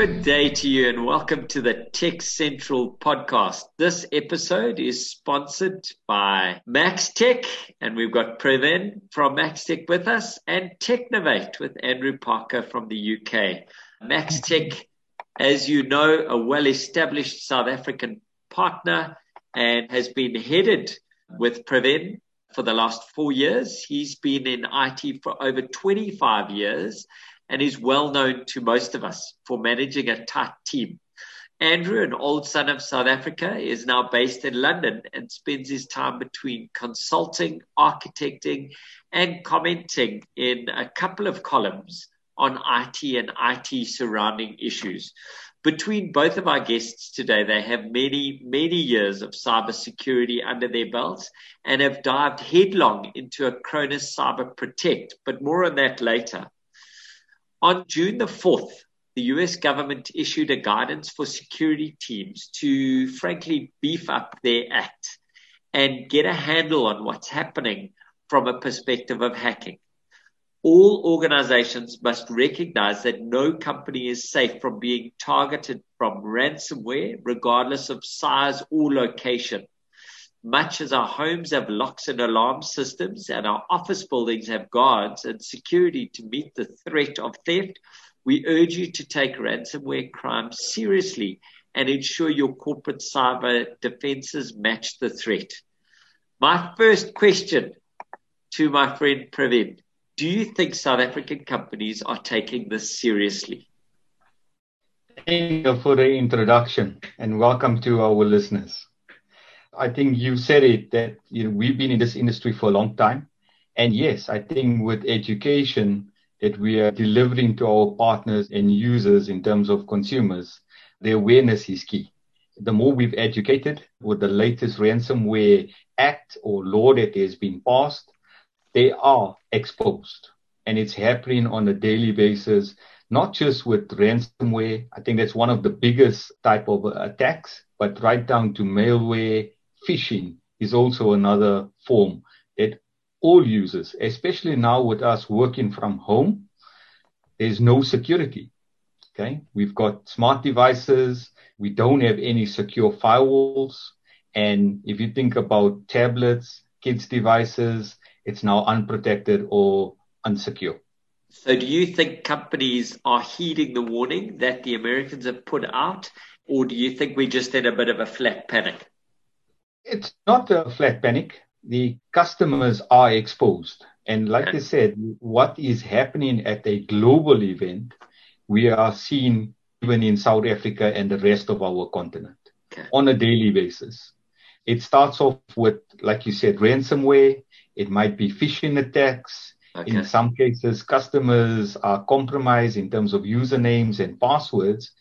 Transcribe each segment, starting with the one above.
Good day to you and welcome to the Tech Central podcast. This episode is sponsored by Max Tech, and we've got Pravin from Max Tech with us and Technovate with Andrew Parker from the UK. Max Tech, as you know, a well-established South African partner and has been headed with Pravin for the last four years. He's been in IT for over 25 years and is well known to most of us for managing a tight team. Andrew, an old son of South Africa, is now based in London and spends his time between consulting, architecting, and commenting in a couple of columns on IT and IT surrounding issues. Between both of our guests today, they have many, many years of cybersecurity under their belts and have dived headlong into a Acronis Cyber Protect, but more on that later. On June the 4th, the US government issued a guidance for security teams to frankly beef up their act and get a handle on what's happening from a perspective of hacking. All organizations must recognize that no company is safe from being targeted from ransomware, regardless of size or location. Much as our homes have locks and alarm systems and our office buildings have guards and security to meet the threat of theft, we urge you to take ransomware crime seriously and ensure your corporate cyber defenses match the threat. My first question to my friend Pravin Do you think South African companies are taking this seriously? Thank you for the introduction and welcome to our listeners. I think you said it that you know we've been in this industry for a long time, and yes, I think with education that we are delivering to our partners and users in terms of consumers, the awareness is key. The more we've educated with the latest ransomware act or law that has been passed, they are exposed, and it's happening on a daily basis. Not just with ransomware, I think that's one of the biggest type of attacks, but right down to malware, phishing is also another form that all users, especially now with us working from home, there's no security. Okay. We've got smart devices. We don't have any secure firewalls. And if you think about tablets, kids' devices, it's now unprotected or unsecure. So, do you think companies are heeding the warning that the Americans have put out, or do you think we're just in a bit of a flat panic? It's not a flat panic. The customers are exposed. And like I said, what is happening at a global event, we are seeing even in South Africa and the rest of our continent okay. on a daily basis. It starts off with, like you said, ransomware. It might be phishing attacks. Okay. In some cases, customers are compromised in terms of usernames and passwords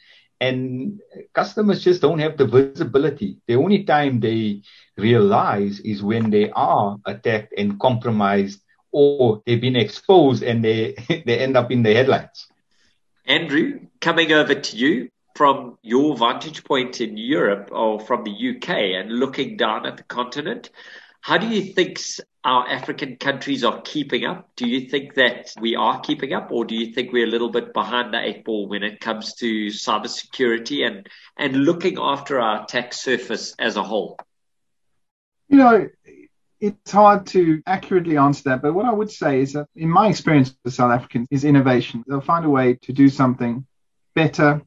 and customers just don't have the visibility. The only time they realize is when they are attacked and compromised or they've been exposed and they, they end up in the headlines. Andrew, coming over to you from your vantage point in Europe or from the UK and looking down at the continent, how do you think our African countries are keeping up? Do you think that we are keeping up, or do you think we're a little bit behind the eight ball when it comes to cybersecurity and, and looking after our attack surface as a whole? You know, it's hard to accurately answer that, but what I would say is that in my experience with South Africans is innovation. They'll find a way to do something better,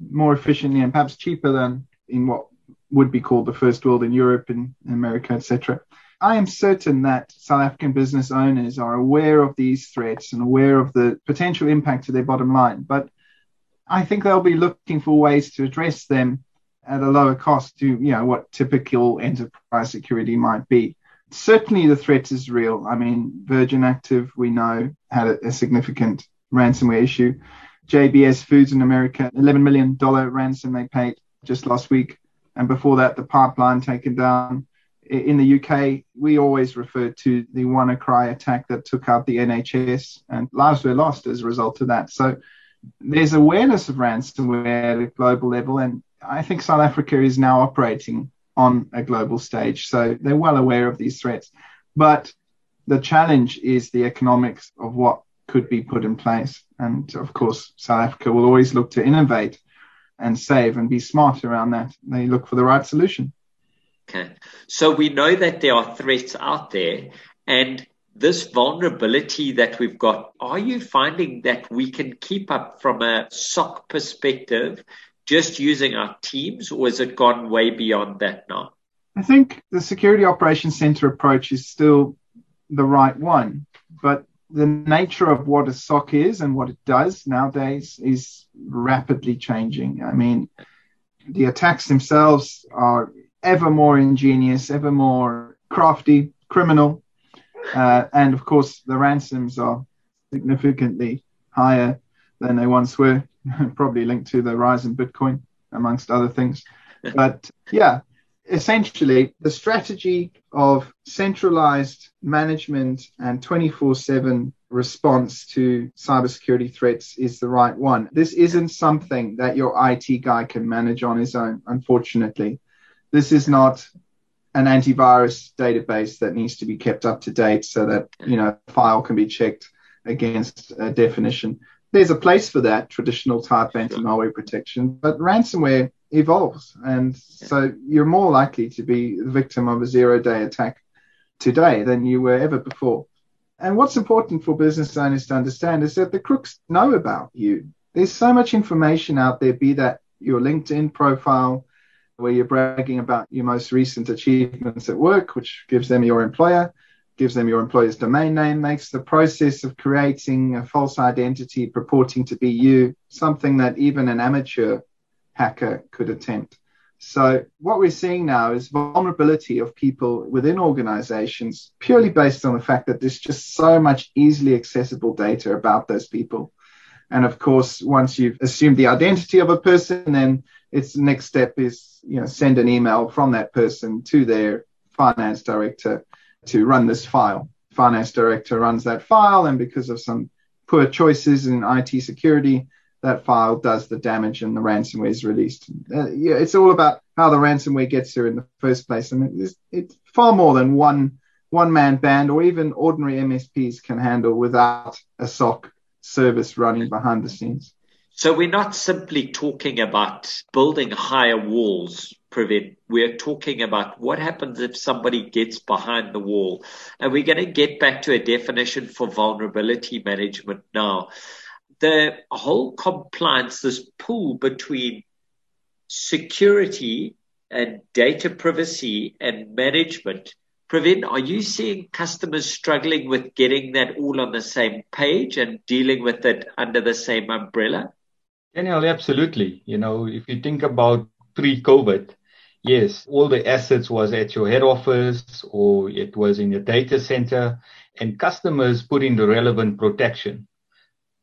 more efficiently, and perhaps cheaper than in what would be called the first world in Europe and America, etc. I am certain that South African business owners are aware of these threats and aware of the potential impact to their bottom line. But I think they'll be looking for ways to address them at a lower cost to, you know, what typical enterprise security might be. Certainly the threat is real. I mean, Virgin Active, we know, had a, a significant ransomware issue. JBS Foods in America, $11 million ransom they paid just last week and before that, the pipeline taken down. In the UK, we always refer to the WannaCry attack that took out the NHS, and lives were lost as a result of that. So there's awareness of ransomware at a global level, and I think South Africa is now operating on a global stage. So they're well aware of these threats. But the challenge is the economics of what could be put in place. And of course, South Africa will always look to innovate and save and be smart around that. They look for the right solution. Okay. So we know that there are threats out there and this vulnerability that we've got, are you finding that we can keep up from a SOC perspective just using our teams or has it gone way beyond that now? I think the security operations center approach is still the right one, but the nature of what a SOC is and what it does nowadays is rapidly changing. I mean, the attacks themselves are ever more ingenious, ever more crafty, criminal. Uh, and of course, the ransoms are significantly higher than they once were, probably linked to the rise in Bitcoin, amongst other things. But yeah, essentially, the strategy of centralized management and 24 7 response to cybersecurity threats is the right one. This isn't something that your IT guy can manage on his own, unfortunately. This is not an antivirus database that needs to be kept up to date so that, you know, a file can be checked against a definition. There's a place for that traditional type anti-malware protection, but ransomware evolves. And so you're more likely to be the victim of a zero day attack today than you were ever before. And what's important for business owners to understand is that the crooks know about you. There's so much information out there, be that your LinkedIn profile, where you're bragging about your most recent achievements at work, which gives them your employer, gives them your employer's domain name, makes the process of creating a false identity purporting to be you something that even an amateur hacker could attempt. So what we're seeing now is vulnerability of people within organizations purely based on the fact that there's just so much easily accessible data about those people. And of course, once you've assumed the identity of a person, then its next step is, you know, send an email from that person to their finance director to run this file. Finance director runs that file, and because of some poor choices in IT security, that file does the damage and the ransomware is released. Uh, yeah, it's all about how the ransomware gets here in the first place, and it's, it's far more than one one man band or even ordinary MSPs can handle without a SOC service running behind the scenes. So we're not simply talking about building higher walls, Praveen. We're talking about what happens if somebody gets behind the wall. And we're going to get back to a definition for vulnerability management now the whole compliance, this pull between security and data privacy and management. Praveen, are you seeing customers struggling with getting that all on the same page and dealing with it under the same umbrella? Daniel, absolutely. You know, if you think about pre-COVID, yes, all the assets was at your head office or it was in your data center and customers put in the relevant protection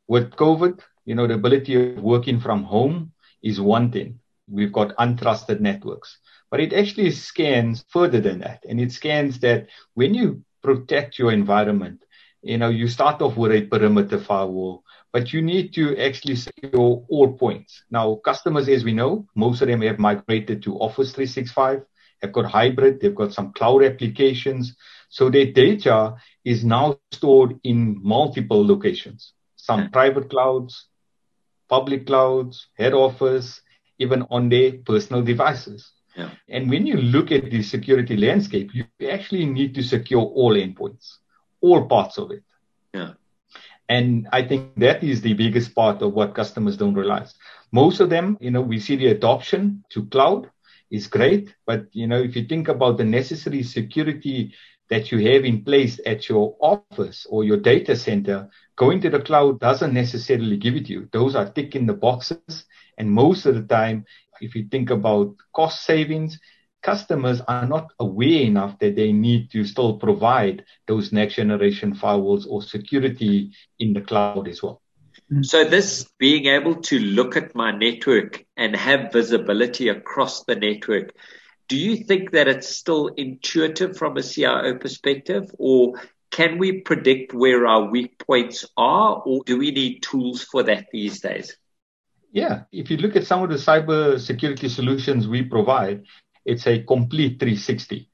with COVID, you know, the ability of working from home is one thing. We've got untrusted networks, but it actually scans further than that. And it scans that when you protect your environment, you know, you start off with a perimeter firewall, but you need to actually secure all points. Now, customers, as we know, most of them have migrated to Office 365, have got hybrid, they've got some cloud applications. So their data is now stored in multiple locations some private clouds, public clouds, head office, even on their personal devices. Yeah. And when you look at the security landscape, you actually need to secure all endpoints, all parts of it. Yeah. And I think that is the biggest part of what customers don't realize. Most of them, you know, we see the adoption to cloud is great, but you know, if you think about the necessary security that you have in place at your office or your data center, going to the cloud doesn't necessarily give it to you. Those are tick in the boxes. And most of the time, if you think about cost savings, customers are not aware enough that they need to still provide those next generation firewalls or security in the cloud as well. Mm-hmm. So this being able to look at my network and have visibility across the network do you think that it's still intuitive from a CIO perspective, or can we predict where our weak points are, or do we need tools for that these days? Yeah, if you look at some of the cyber security solutions we provide, it's a complete 360.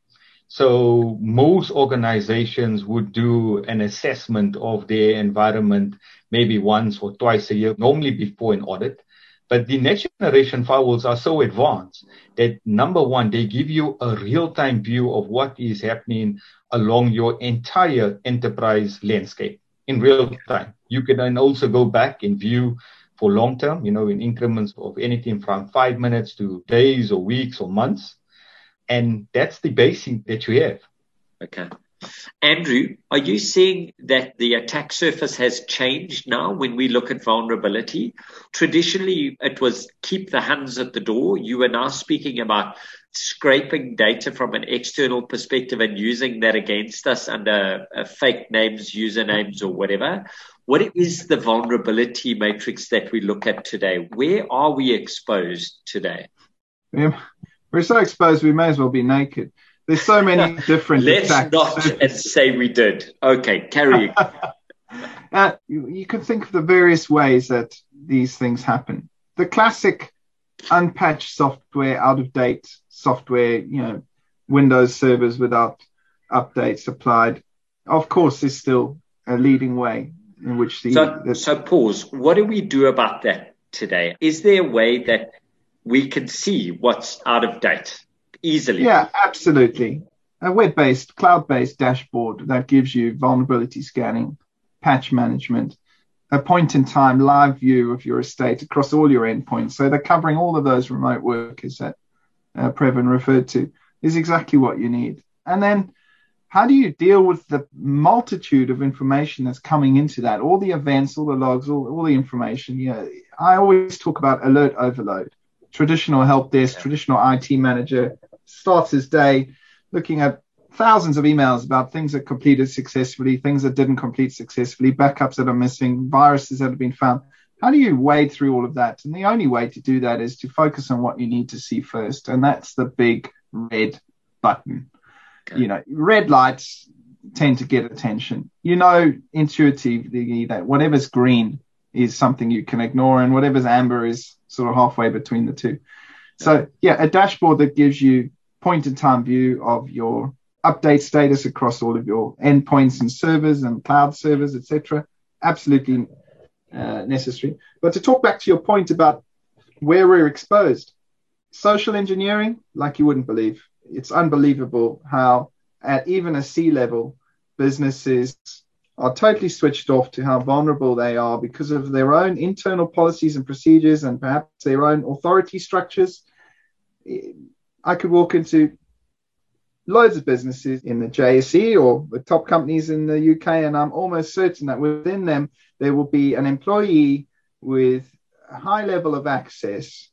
So most organizations would do an assessment of their environment maybe once or twice a year, normally before an audit. But the next generation firewalls are so advanced that number one, they give you a real time view of what is happening along your entire enterprise landscape in real time. You can then also go back and view for long term, you know, in increments of anything from five minutes to days or weeks or months. And that's the basic that you have. Okay. Andrew, are you seeing that the attack surface has changed now when we look at vulnerability? Traditionally, it was keep the hands at the door. You are now speaking about scraping data from an external perspective and using that against us under uh, fake names, usernames, or whatever. What is the vulnerability matrix that we look at today? Where are we exposed today? We're so exposed, we may as well be naked. There's so many different. Let's not and say we did. Okay, carry. uh, you, you could think of the various ways that these things happen. The classic unpatched software, out of date software, you know, Windows servers without updates applied, of course, is still a leading way in which the. So, the, so pause. What do we do about that today? Is there a way that we can see what's out of date? Easily. Yeah, absolutely. A web based, cloud based dashboard that gives you vulnerability scanning, patch management, a point in time live view of your estate across all your endpoints. So they're covering all of those remote workers that uh, Previn referred to, is exactly what you need. And then how do you deal with the multitude of information that's coming into that? All the events, all the logs, all, all the information. Yeah, I always talk about alert overload. Traditional help desk, traditional IT manager starts his day looking at thousands of emails about things that completed successfully, things that didn't complete successfully, backups that are missing, viruses that have been found. How do you wade through all of that? And the only way to do that is to focus on what you need to see first. And that's the big red button. Okay. You know, red lights tend to get attention. You know intuitively that whatever's green is something you can ignore and whatever's amber is sort of halfway between the two. So yeah, a dashboard that gives you point in time view of your update status across all of your endpoints and servers and cloud servers, etc. Absolutely uh, necessary. But to talk back to your point about where we're exposed, social engineering, like you wouldn't believe. It's unbelievable how, at even a C level, businesses are totally switched off to how vulnerable they are because of their own internal policies and procedures and perhaps their own authority structures I could walk into loads of businesses in the JSE or the top companies in the UK, and I'm almost certain that within them there will be an employee with a high level of access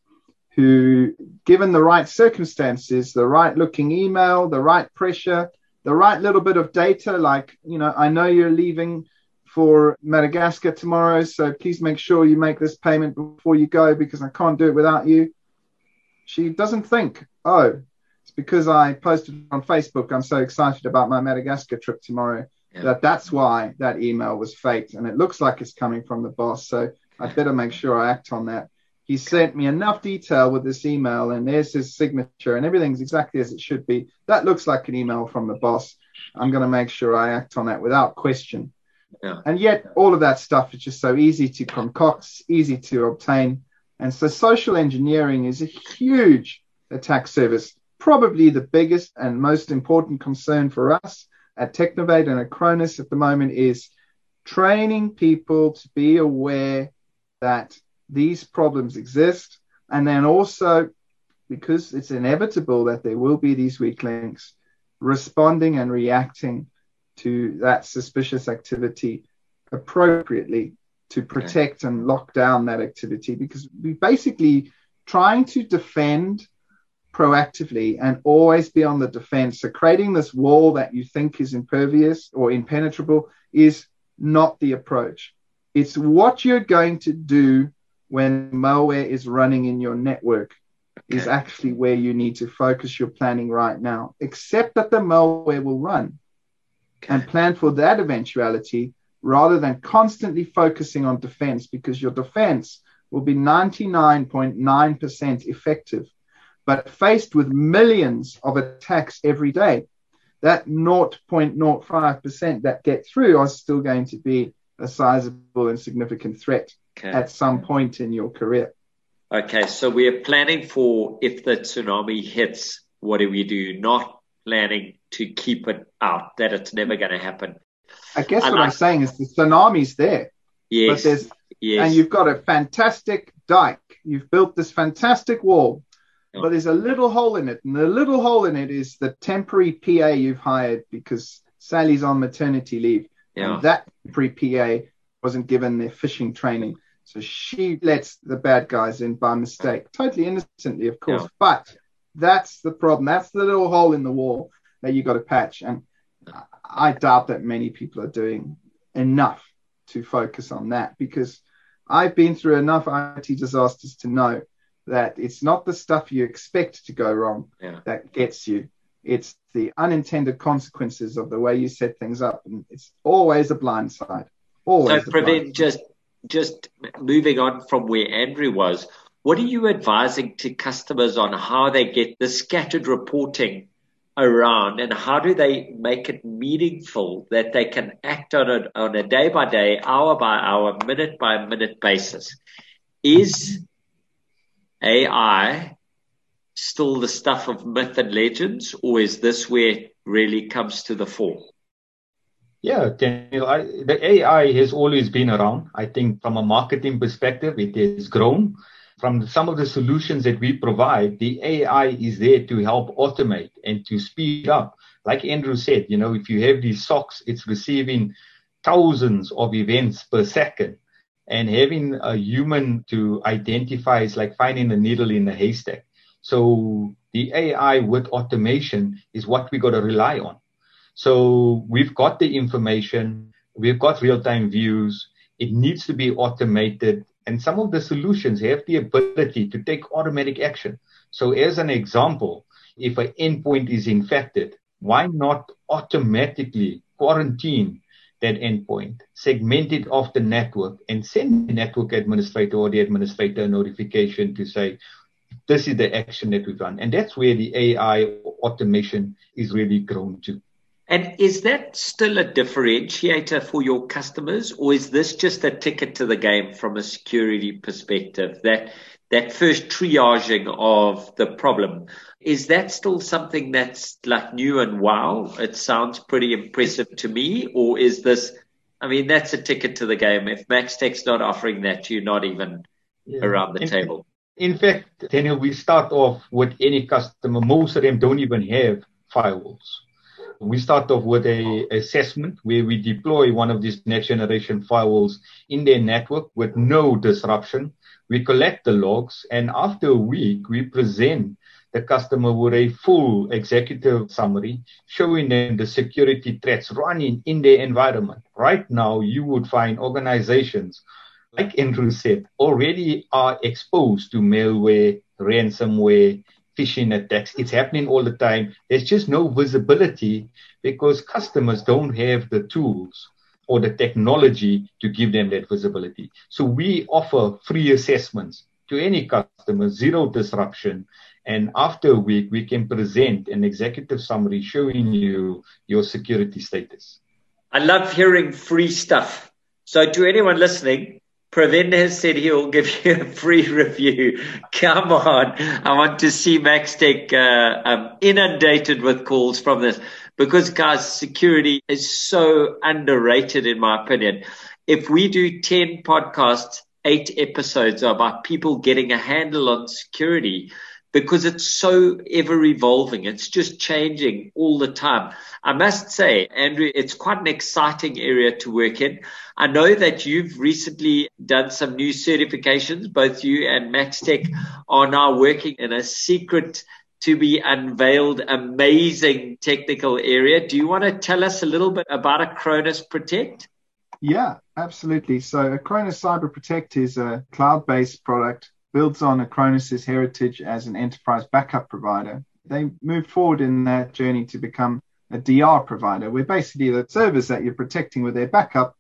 who, given the right circumstances, the right looking email, the right pressure, the right little bit of data, like, you know, I know you're leaving for Madagascar tomorrow, so please make sure you make this payment before you go because I can't do it without you she doesn't think, oh, it's because I posted on Facebook, I'm so excited about my Madagascar trip tomorrow. Yeah. That that's why that email was faked, and it looks like it's coming from the boss. So I better make sure I act on that. He sent me enough detail with this email, and there's his signature, and everything's exactly as it should be. That looks like an email from the boss. I'm going to make sure I act on that without question. Yeah. And yet, all of that stuff is just so easy to concoct, easy to obtain. And so social engineering is a huge attack surface, probably the biggest and most important concern for us at Technovate and at Acronis at the moment is training people to be aware that these problems exist. And then also, because it's inevitable that there will be these weak links, responding and reacting to that suspicious activity appropriately to protect and lock down that activity because we're basically trying to defend proactively and always be on the defense. So creating this wall that you think is impervious or impenetrable is not the approach. It's what you're going to do when malware is running in your network okay. is actually where you need to focus your planning right now. Except that the malware will run okay. and plan for that eventuality rather than constantly focusing on defense because your defense will be 99.9% effective. But faced with millions of attacks every day, that 0.05% that get through are still going to be a sizable and significant threat okay. at some point in your career. Okay, so we are planning for if the tsunami hits, what do we do? Not planning to keep it out, that it's never going to happen. I guess what I'm saying is the tsunami's there. Yes. But there's, yes. And you've got a fantastic dike. You've built this fantastic wall, Yeah. but there's a little hole in it. And the little hole in it is the temporary PA you've hired because Sally's on maternity leave. yeah. And that temporary PA wasn't given their phishing training. So she lets the bad guys in by mistake, totally innocently, of course. Yeah. But that's the problem. That's the little hole in the wall that you've got to patch. And I doubt that many people are doing enough to focus on that because I've been through enough IT disasters to know that it's not the stuff you expect to go wrong Yeah. that gets you. It's the unintended consequences of the way you set things up. And it's always a blind side. Always. So just just moving on from where Andrew was. What are you advising to customers on how they get the scattered reporting around and how do they make it meaningful that they can act on it on a day by day, hour by hour, minute by minute basis? Is AI still the stuff of myth and legends, or is this where it really comes to the fore? Yeah, Daniel, I, the AI has always been around. I think from a marketing perspective, it has grown. From some of the solutions that we provide, the AI is there to help automate and to speed up. Like Andrew said, you know, if you have these SOCs, it's receiving thousands of events per second. And having a human to identify is like finding a needle in a haystack. So the AI with automation is what we got to rely on. So we've got the information, we've got real time views. It needs to be automated. And some of the solutions have the ability to take automatic action. So as an example, if an endpoint is infected, why not automatically quarantine that endpoint, segment it off the network and send the network administrator or the administrator a notification to say, this is the action that we've done. And that's where the AI automation is really grown to. And is that still a differentiator for your customers, or is this just a ticket to the game from a security perspective? That that first triaging of the problem is that still something that's like new and wow? It sounds pretty impressive to me, or is this? I mean, that's a ticket to the game. If MaxTech's not offering that, you're not even Yeah. around the In- table. In fact, Daniel, we start off with any customer. Most of them don't even have firewalls. We start off with a oh. assessment where we deploy one of these next generation firewalls in their network with no disruption. We collect the logs and after a week, we present the customer with a full executive summary showing them the security threats running in their environment. Right now, you would find organizations like Andrew said, already are exposed to malware, ransomware, phishing attacks. It's happening all the time. There's just no visibility because customers don't have the tools or the technology to give them that visibility. So we offer free assessments to any customer, zero disruption. And after a week, we can present an executive summary showing you your security status. I love hearing free stuff. So to anyone listening, Pravin has said he'll give you a free review. Come on. I want to see MaxTech uh, um, inundated with calls from this because guys, security is so underrated in my opinion. If we do 10 podcasts, eight episodes are about people getting a handle on security because it's so ever evolving. It's just changing all the time. I must say, Andrew, it's quite an exciting area to work in. I know that you've recently done some new certifications. Both you and MaxTech are now working in a secret to be unveiled, amazing technical area. Do you want to tell us a little bit about Acronis Protect? Yeah, absolutely. So Acronis Cyber Protect is a cloud-based product, builds on Acronis's heritage as an enterprise backup provider. They moved forward in that journey to become a DR provider, where basically the servers that you're protecting with their backup,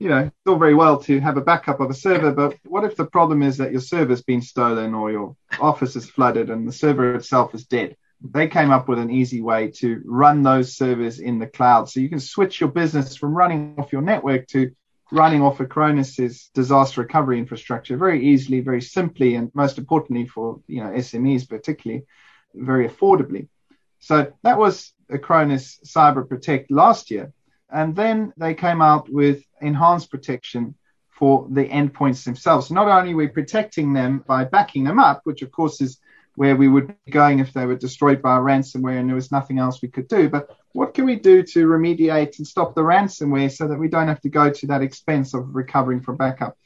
you know, it's all very well to have a backup of a server, but what if the problem is that your server's been stolen or your office is flooded and the server itself is dead? They came up with an easy way to run those servers in the cloud. So you can switch your business from running off your network to running off Acronis's disaster recovery infrastructure very easily, very simply, and most importantly for you know SMEs particularly, very affordably. So that was Acronis Cyber Protect last year. And then they came out with enhanced protection for the endpoints themselves. Not only are we protecting them by backing them up, which of course is where we would be going if they were destroyed by ransomware and there was nothing else we could do. But what can we do to remediate and stop the ransomware so that we don't have to go to that expense of recovering from backup?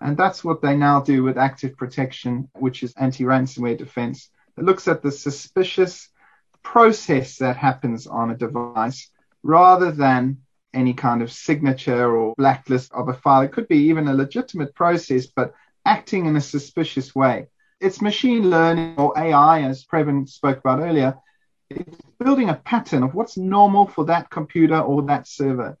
And that's what they now do with active protection, which is anti ransomware defense. It looks at the suspicious process that happens on a device rather than any kind of signature or blacklist of a file. It could be even a legitimate process, but acting in a suspicious way. It's machine learning or AI, as Previn spoke about earlier. It's building a pattern of what's normal for that computer or that server.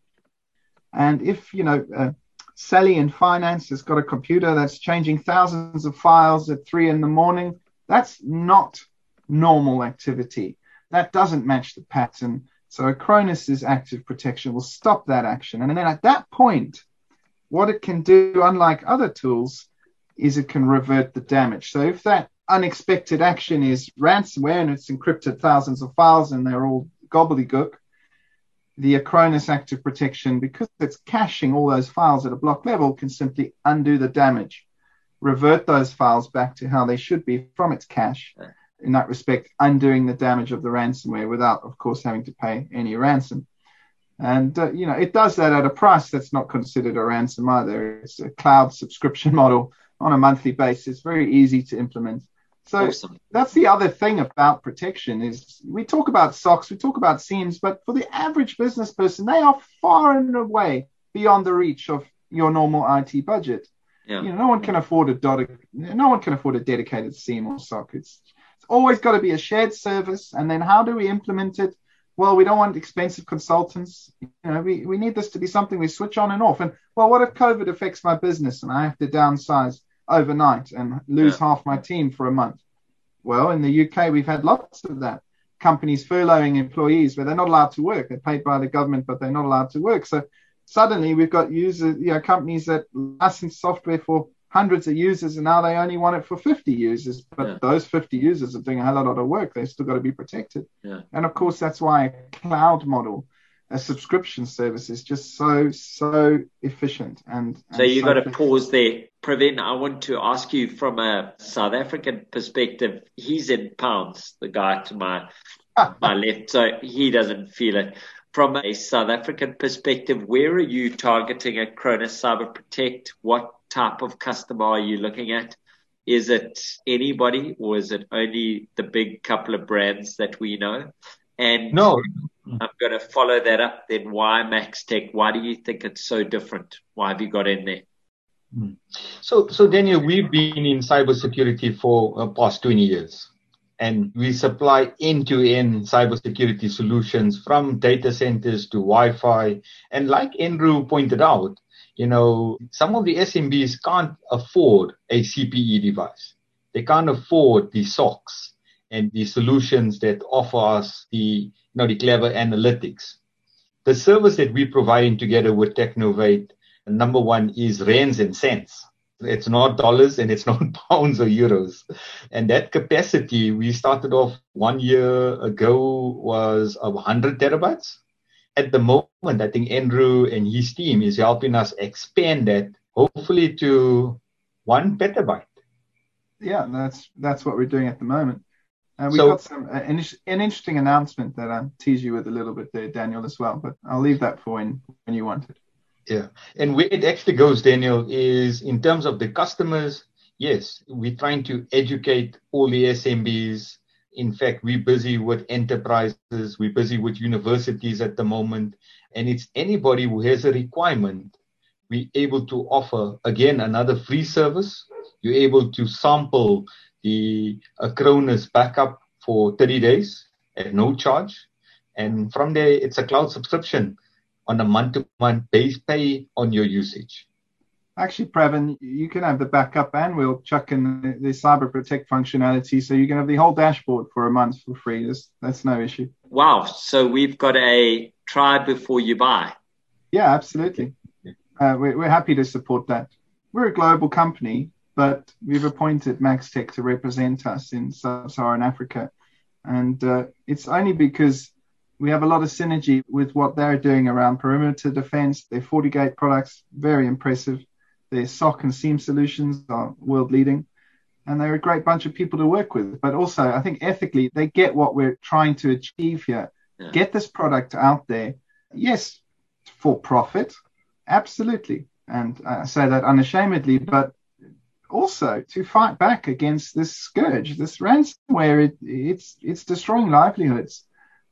And if, you know, uh, Sally in finance has got a computer that's changing thousands of files at three in the morning, that's not normal activity. That doesn't match the pattern. So Acronis's active protection will stop that action. And then at that point, what it can do, unlike other tools, is it can revert the damage. So if that unexpected action is ransomware and it's encrypted thousands of files and they're all gobbledygook, the Acronis active protection, because it's caching all those files at a block level, can simply undo the damage, revert those files back to how they should be from its cache. In that respect, undoing the damage of the ransomware without, of course, having to pay any ransom. And uh, you know, it does that at a price that's not considered a ransom either. It's a cloud subscription model on a monthly basis, very easy to implement. So awesome. that's the other thing about protection is we talk about SOCs, we talk about SIEMs, but for the average business person, they are far and away beyond the reach of your normal IT budget. Yeah. You know, no one can afford a dot, no one can afford a dedicated SIEM or SOC. It's, it's always got to be a shared service. And then how do we implement it? Well, we don't want expensive consultants. You know, we, we need this to be something we switch on and off. And well, what if COVID affects my business and I have to downsize? Overnight and lose yeah. half my team for a month. Well, in the UK, we've had lots of that. Companies furloughing employees where they're not allowed to work. They're paid by the government, but they're not allowed to work. So suddenly we've got users, you know, companies that license software for hundreds of users and now they only want it for 50 users. But yeah. those 50 users are doing a hell of a lot of work. They've still got to be protected. Yeah. And of course, that's why a cloud model a subscription service is just so so efficient and, and so you so got to pause there Praveen, I want to ask you from a South African perspective. He's in pounds, the guy to my my left, so he doesn't feel it. From a South African perspective, where are you targeting at Acronis Cyber Protect? What type of customer are you looking at? Is it anybody, or is it only the big couple of brands that we know? And no, I'm going to follow that up. Then why Max Tech? Why do you think it's so different? Why have you got in there? Hmm. So, so Daniel, we've been in cybersecurity for uh, past 20 years, and we supply end-to-end cybersecurity solutions from data centers to Wi-Fi. And like Andrew pointed out, you know, some of the SMBs can't afford a CPE device. They can't afford the SOCs and the solutions that offer us the, you know, the clever analytics. The service that we're providing together with Technovate Number one is rands and cents. It's not dollars and it's not pounds or euros. And that capacity we started off one year ago was of 100 terabytes. At the moment, I think Andrew and his team is helping us expand that hopefully to one petabyte. Yeah, that's that's what we're doing at the moment. Uh, we so, got some uh, an, an, interesting announcement that I'll tease you with a little bit there, Daniel, as well. But I'll leave that for when when you want it. Yeah. And where it actually goes, Daniel, is in terms of the customers, yes, we're trying to educate all the SMBs. In fact, we're busy with enterprises, we're busy with universities at the moment. And it's anybody who has a requirement, we're able to offer, again, another free service. You're able to sample the Acronis backup for 30 days at no charge. And from there, it's a cloud subscription on a month-to-month base pay on your usage. Actually, Previn, you can have the backup and we'll chuck in the, the Cyber Protect functionality so you can have the whole dashboard for a month for free. That's, that's no issue. Wow. So we've got a try before you buy. Yeah, absolutely. uh, we're, we're happy to support that. We're a global company, but we've appointed Maxtech to represent us in sub-Saharan Africa, and uh, it's only because we have a lot of synergy with what they're doing around perimeter defense. Their FortiGate products, very impressive. Their SOC and SIEM solutions are world leading. And they're a great bunch of people to work with. But also, I think ethically, they get what we're trying to achieve here. Yeah. Get this product out there. Yes, for profit, absolutely. And I say that unashamedly, but also to fight back against this scourge, this ransomware. It, it's it's destroying livelihoods.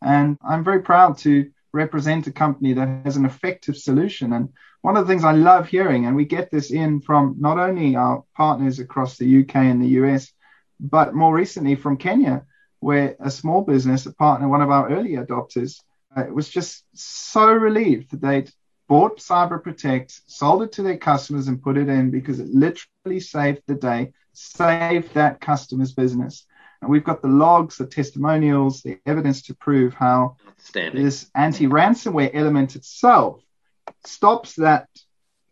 And I'm very proud to represent a company that has an effective solution. And one of the things I love hearing, and we get this in from not only our partners across the UK and the US, but more recently from Kenya, where a small business, a partner, one of our early adopters, uh, was just so relieved that they'd bought Cyber Protect, sold it to their customers, and put it in because it literally saved the day, saved that customer's business. And we've got the logs, the testimonials, the evidence to prove how this anti ransomware element itself stops that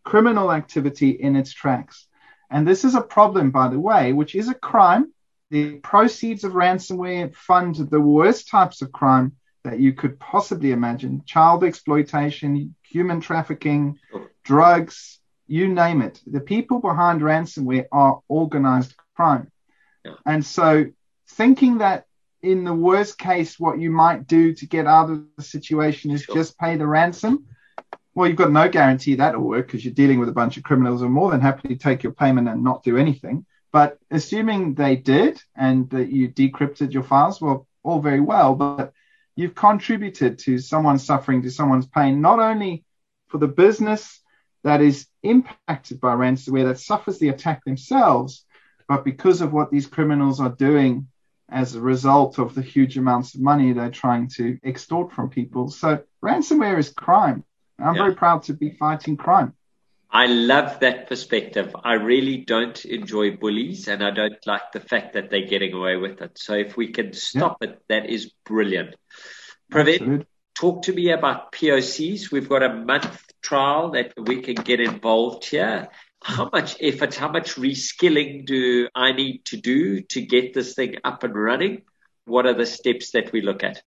criminal activity in its tracks. And this is a problem, by the way, which is a crime. The proceeds of ransomware fund the worst types of crime that you could possibly imagine child exploitation, human trafficking, drugs, you name it. The people behind ransomware are organized crime. Yeah. And so thinking that in the worst case, what you might do to get out of the situation is sure. just pay the ransom. Well, you've got no guarantee that'll work because you're dealing with a bunch of criminals who are more than happy to take your payment and not do anything. But assuming they did and that you decrypted your files, well, all very well, but you've contributed to someone's suffering, to someone's pain, not only for the business that is impacted by ransomware, that suffers the attack themselves, but because of what these criminals are doing as a result of the huge amounts of money they're trying to extort from people. So ransomware is crime. I'm yeah. very proud to be fighting crime. I love that perspective. I really don't enjoy bullies and I don't like the fact that they're getting away with it. So if we can stop yeah. it, that is brilliant. Praveen, talk to me about POCs. We've got a month trial that we can get involved here how much effort, how much reskilling do I need to do to get this thing up and running? What are the steps that we look at?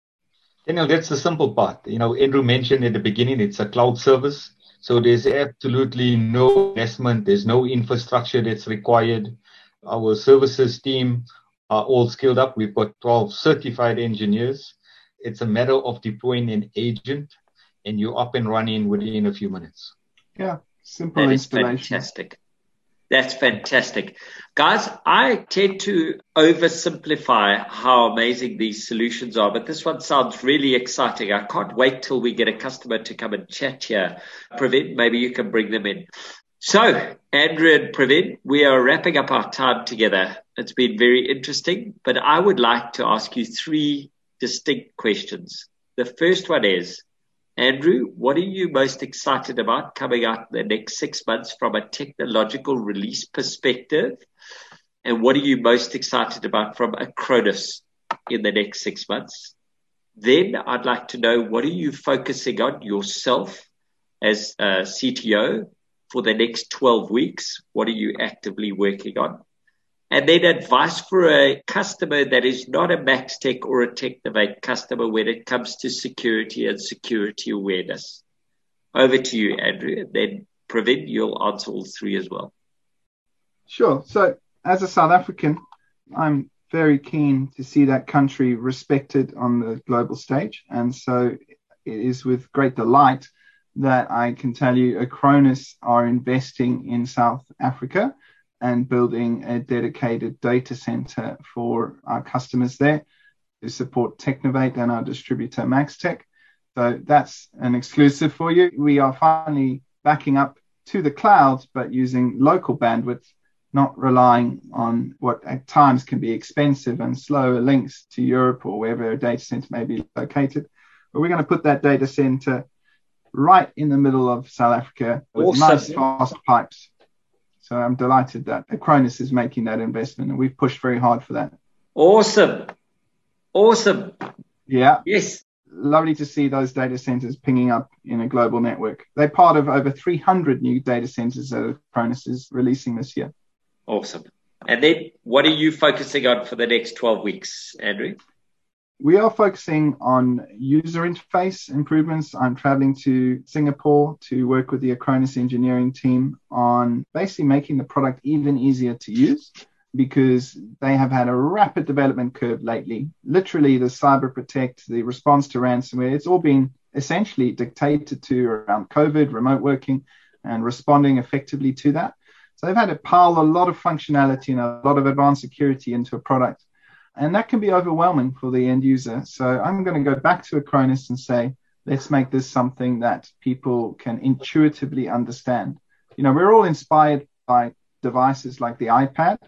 Daniel, that's the simple part. You know, Andrew mentioned at the beginning it's a cloud service. So there's absolutely no investment, there's no infrastructure that's required. Our services team are all skilled up. We've got 12 certified engineers. It's a matter of deploying an agent and you're up and running within a few minutes. Yeah, Simple that installation. fantastic. That's fantastic. Guys, I tend to oversimplify how amazing these solutions are, but this one sounds really exciting. I can't wait till we get a customer to come and chat here. Praveen, maybe you can bring them in. So, Andrew and Praveen, we are wrapping up our time together. It's been very interesting, but I would like to ask you three distinct questions. The first one is, Andrew, what are you most excited about coming out in the next six months from a technological release perspective? And what are you most excited about from Acronis in the next six months? Then I'd like to know what are you focusing on yourself as a CTO for the next 12 weeks? What are you actively working on? And then advice for a customer that is not a Maxtech or a Technovate customer when it comes to security and security awareness. Over to you, Andrew, and then Praveen, you'll answer all three as well. Sure. So, as a South African, I'm very keen to see that country respected on the global stage. And so it is with great delight that I can tell you Acronis are investing in South Africa and building a dedicated data center for our customers there to support Technovate and our distributor Maxtech. So that's an exclusive for you. We are finally backing up to the cloud, but using local bandwidth, not relying on what at times can be expensive and slower links to Europe or wherever a data center may be located. But we're going to put that data center right in the middle of South Africa with awesome. nice fast pipes so I'm delighted that Acronis is making that investment, and we've pushed very hard for that. Awesome, awesome. Yeah. Yes. lovely to see those data centers pinging up in a global network. They're part of over 300 new data centers that Acronis is releasing this year. Awesome. And then what are you focusing on for the next 12 weeks, Andrew? We are focusing on user interface improvements. I'm traveling to Singapore to work with the Acronis engineering team on basically making the product even easier to use because they have had a rapid development curve lately. Literally, the cyber protect, the response to ransomware, it's all been essentially dictated to around COVID, remote working, and responding effectively to that. So they've had to pile a lot of functionality and a lot of advanced security into a product. And that can be overwhelming for the end user. So I'm going to go back to Acronis and say, let's make this something that people can intuitively understand. You know, we're all inspired by devices like the iPad,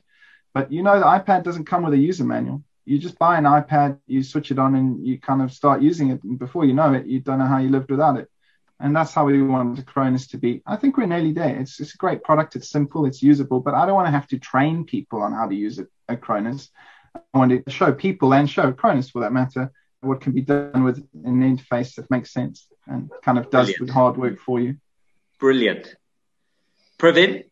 but you know, the iPad doesn't come with a user manual. You just buy an iPad, you switch it on, and you kind of start using it. And before you know it, you don't know how you lived without it. And that's how we want Acronis to be. I think we're nearly there. It's, it's a great product. It's simple, it's usable, but I don't want to have to train people on how to use it Acronis. I want to show people and show Acronis for that matter what can be done with an interface that makes sense and kind of does Brilliant. the hard work for you. Brilliant. Pravin?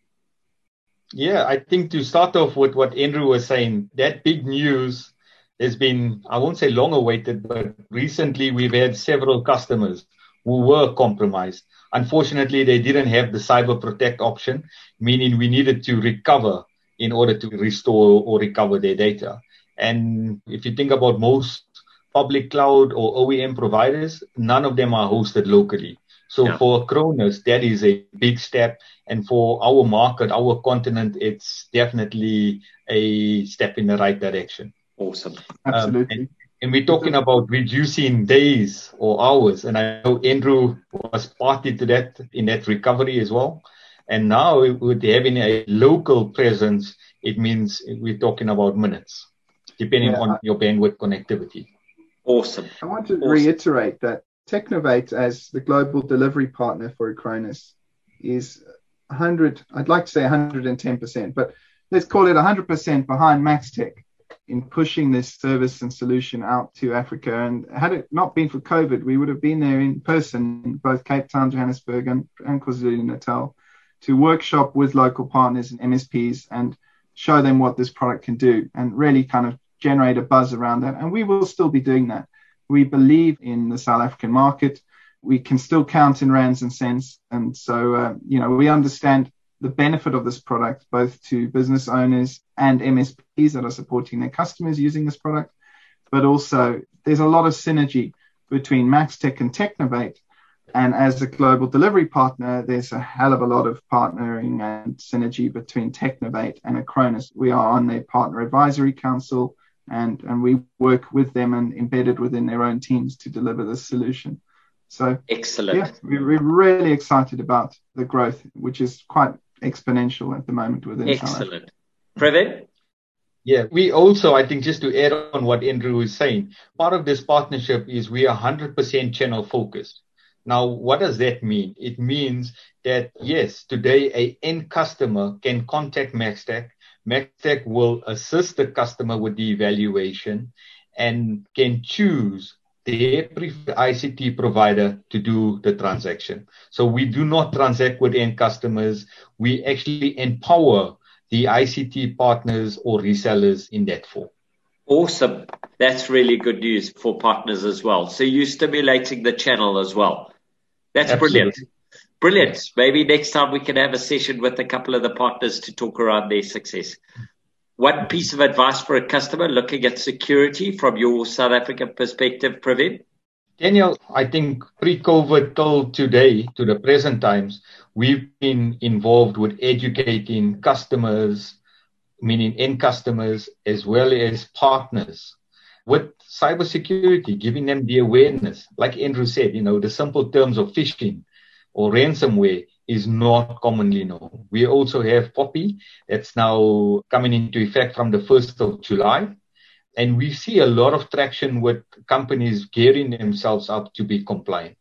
Yeah, I think to start off with what Andrew was saying, that big news has been, I won't say long awaited, but recently we've had several customers who were compromised. Unfortunately, they didn't have the cyber protect option, meaning we needed to recover in order to restore or recover their data. And if you think about most public cloud or OEM providers, none of them are hosted locally. So yeah. for Acronis, that is a big step. And for our market, our continent, it's definitely a step in the right direction. Awesome. Absolutely. Um, and, and, we're talking about reducing days or hours. And I know Andrew was party to that in that recovery as well. And now with having a local presence, it means we're talking about minutes depending yeah, on your bandwidth connectivity. Awesome. I want to awesome. reiterate that Technovate, as the global delivery partner for Acronis, is 100, I'd like to say 110%, but let's call it 100% behind Maxtec in pushing this service and solution out to Africa. And had it not been for COVID, we would have been there in person in both Cape Town, Johannesburg, and, and KwaZulu Natal to workshop with local partners and MSPs and show them what this product can do and really kind of generate a buzz around that. And we will still be doing that. We believe in the South African market. We can still count in rands and cents. And so, uh, you know, we understand the benefit of this product, both to business owners and MSPs that are supporting their customers using this product. But also, there's a lot of synergy between Maxtec and Technovate. And as a global delivery partner, there's a hell of a lot of partnering and synergy between Technovate and Acronis. We are on their partner advisory council and and we work with them and embedded within their own teams to deliver this solution. So excellent. Yeah, we're really excited about the growth, which is quite exponential at the moment within excellent. Pravin? Yeah, we also, I think, just to add on what Andrew is saying, part of this partnership is we are 100% channel focused. Now, what does that mean? It means that yes, today a end customer can contact Maxtec Maxtec will assist the customer with the evaluation and can choose their ICT provider to do the transaction. So we do not transact with end customers. We actually empower the ICT partners or resellers in that form. Awesome. That's really good news for partners as well. So you're stimulating the channel as well. That's Absolutely. brilliant. Brilliant. Maybe next time we can have a session with a couple of the partners to talk around their success. One piece of advice for a customer looking at security from your South African perspective, Pravin? Daniel, I think pre-COVID till today, to the present times, we've been involved with educating customers, meaning end customers, as well as partners with cybersecurity, giving them the awareness. Like Andrew said, you know, the simple terms of phishing, or ransomware is not commonly known. We also have POPIA that's now coming into effect from the 1st of July. And we see a lot of traction with companies gearing themselves up to be compliant.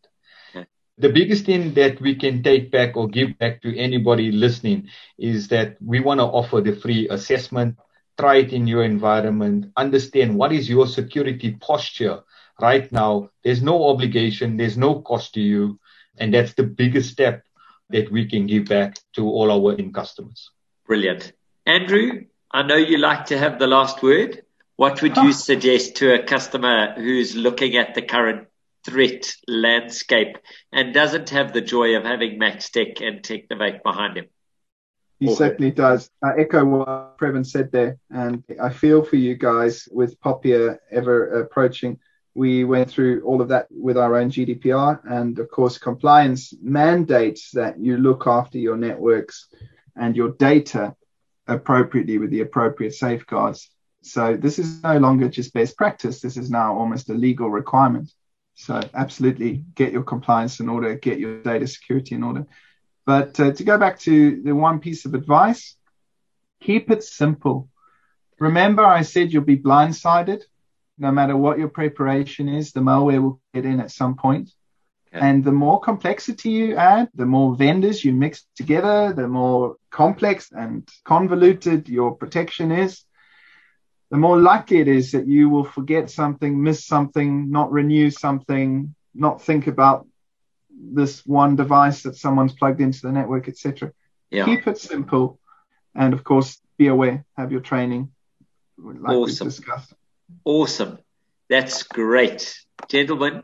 The biggest thing that we can take back or give back to anybody listening is that we want to offer the free assessment, try it in your environment, understand what is your security posture right now, there's no obligation, there's no cost to you. And that's the biggest step that we can give back to all our end customers. Brilliant. Andrew, I know you like to have the last word. What would you ah. suggest to a customer who's looking at the current threat landscape and doesn't have the joy of having Maxtec and Technovate behind him? He okay. certainly does. I echo what Previn said there, and I feel for you guys with POPIA ever approaching. We went through all of that with our own GDPR, and of course, compliance mandates that you look after your networks and your data appropriately with the appropriate safeguards. So this is no longer just best practice. This is now almost a legal requirement. So absolutely get your compliance in order, get your data security in order. But uh, to go back to the one piece of advice, keep it simple. Remember, I said you'll be blindsided. No matter what your preparation is, the malware will get in at some point. Okay. And the more complexity you add, the more vendors you mix together, the more complex and convoluted your protection is, the more likely it is that you will forget something, miss something, not renew something, not think about this one device that someone's plugged into the network, etc. Yeah. Keep it simple, and of course, be aware. Have your training, like awesome. discussed. Awesome, that's great, gentlemen.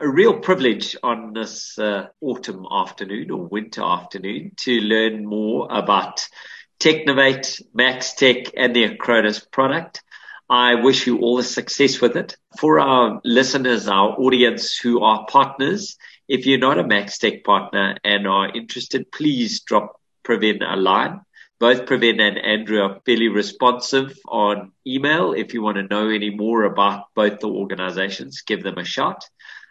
A real privilege on this uh, autumn afternoon or winter afternoon to learn more about Technovate, Maxtec, and the Acronis product. I wish you all the success with it. For our listeners, our audience who are partners, if you're not a Maxtec partner and are interested, please drop Previn a line. Both Previn and Andrew are fairly responsive on email. If you want to know any more about both the organizations, give them a shot.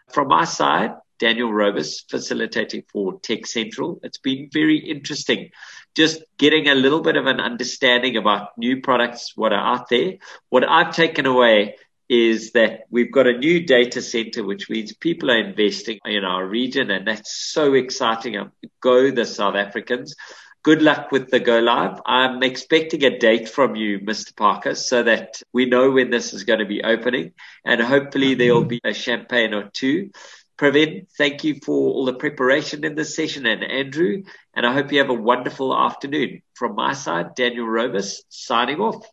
From my side, Daniel Robus facilitating for Tech Central. It's been very interesting just getting a little bit of an understanding about new products, what are out there. What I've taken away is that we've got a new data center, which means people are investing in our region, and that's so exciting. Go the South Africans. Good luck with the go live. I'm expecting a date from you, Mr. Parker, so that we know when this is going to be opening, and hopefully there'll be a champagne or two. Previn, thank you for all the preparation in this session, and Andrew, and I hope you have a wonderful afternoon. From my side, Daniel Robus signing off.